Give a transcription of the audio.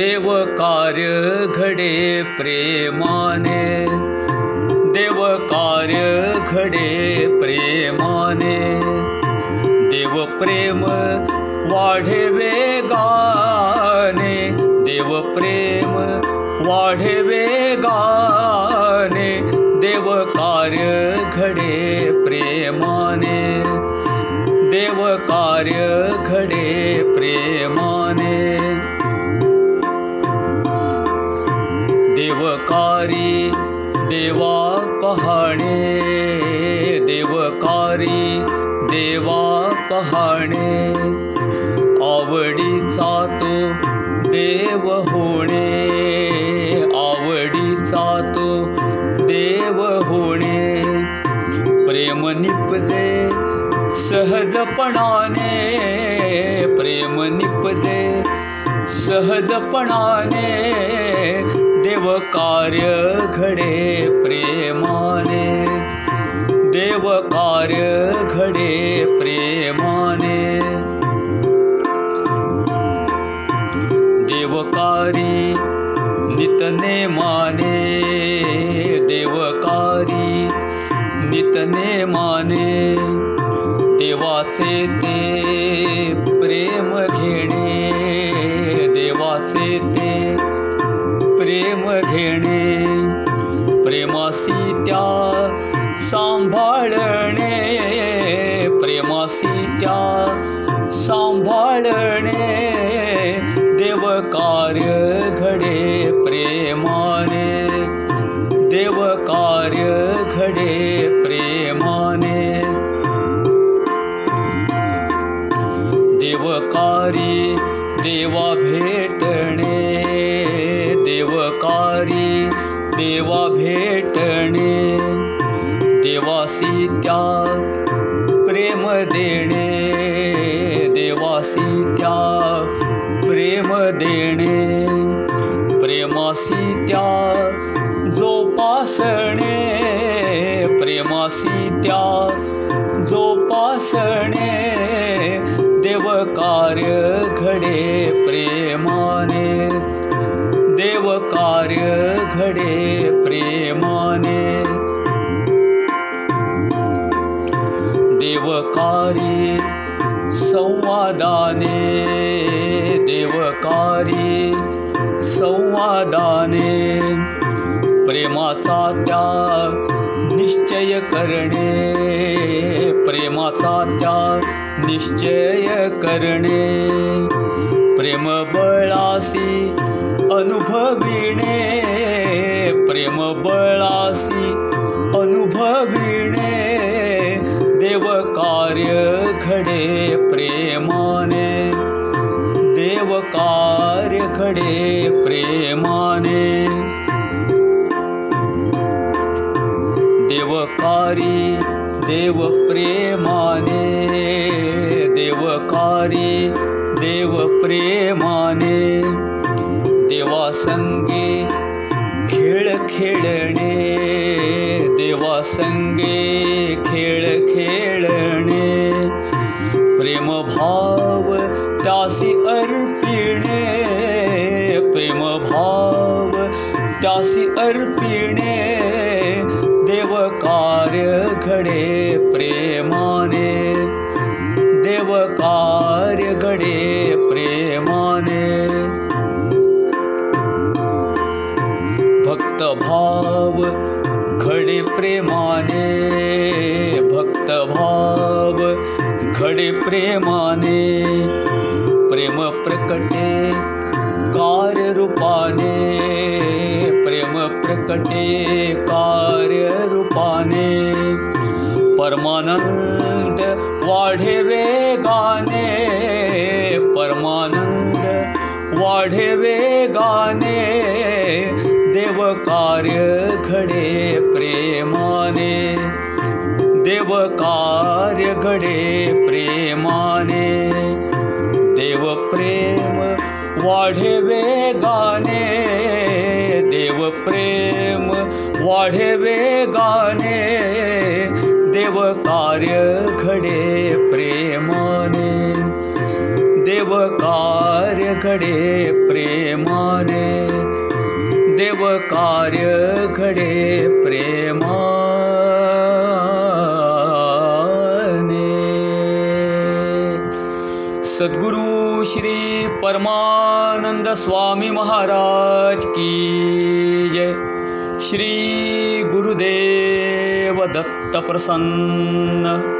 देव कार्य घडे प्रेमाने। देव कार्य घडे प्रेमाने। देव प्रेम वाढे वेगाने देव प्रेम वाढे वेगाने देव कार्य घडे प्रेमाने। देव कार्य घडे प्रेमाने। देवकारी देवा पहाणे देवकारी देवा पहाणे. आवडीचा तो देव होणे आवडीचा तो देव होणे. प्रेम निपजे सहजपणाने प्रेम निपजे सहजपणाने. देव कार्य घडे प्रेमाने. देव कार्य घडे प्रेमाने. देवकारी नितने माने देवकारी नितने माने देवाचे ते प्रेम घेणे. देवाचे ते प्रेम घेणे प्रेमासी त्या सांभाळणे प्रेमासी त्या सांभाळणे देव कार्य घडे प्रेमाने देव कार्य घडे प्रेमाने. देवकारी देवा भेटणे देवकारी देवा भेटणे देवासी त्या प्रेम देणे देवासी त्या प्रेम देणे प्रेमासी त्या जोपासणे प्रेमासी त्या जोपासणे देव कार्य घडे प्रेमाने देव कार्य घडे प्रेमाने। देवकारी संवादाने। देवकारी संवादाने। प्रेमाचा त्या निश्चय करणे प्रेमाचा त्या निश्चय करणे प्रेम बळासी अनुभविणे, प्रेम बळासी अनुभविणे, देव कार्य घडे प्रेमाने, देव कार्य घडे प्रेमाने देवकारी देव प्रेमाने देवकारी देव प्रेमाने देवासंगे खेळ खेळणे प्रेमभाव त्यासी अर्पिणे प्रेमभाव त्यासी अर्पिणे देव कार्य घडे प्रेमाने देव कार्य घडे प्रेमाने. भक्तभाव घडे प्रेमाने भक्तभाव घडे प्रेमाने प्रेम प्रकटे कार्यरूपाने प्रेम प्रकटे कार्यरूपाने परमानंद वाढे वेगाने परमानंद वाढे वेगाने देव कार्य घडे प्रेमाने, देव प्रेम वाढे वेगाने, देव प्रेम वाढे वेगाने, देव कार्य घडे प्रेमाने, देव कार्य घडे प्रेमाने, देव कार्य घडे प्रेमाने। सद्गुरु श्री परमानंद स्वामी महाराज की जय। श्री गुरुदेव दत्त प्रसन्न